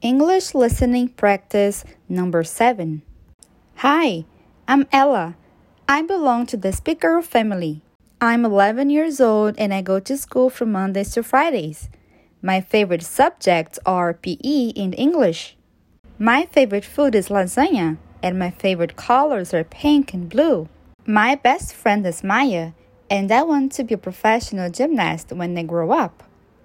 English listening practice number 7. Hi, I'm Ella. I belong to the Speakaru family. I'm 11 years old and I go to school from Mondays to Fridays. My favorite subjects are PE and English. My favorite food is lasagna, and my favorite colors are pink and blue. My best friend is Maya, and I want to be a professional gymnast when I grow up.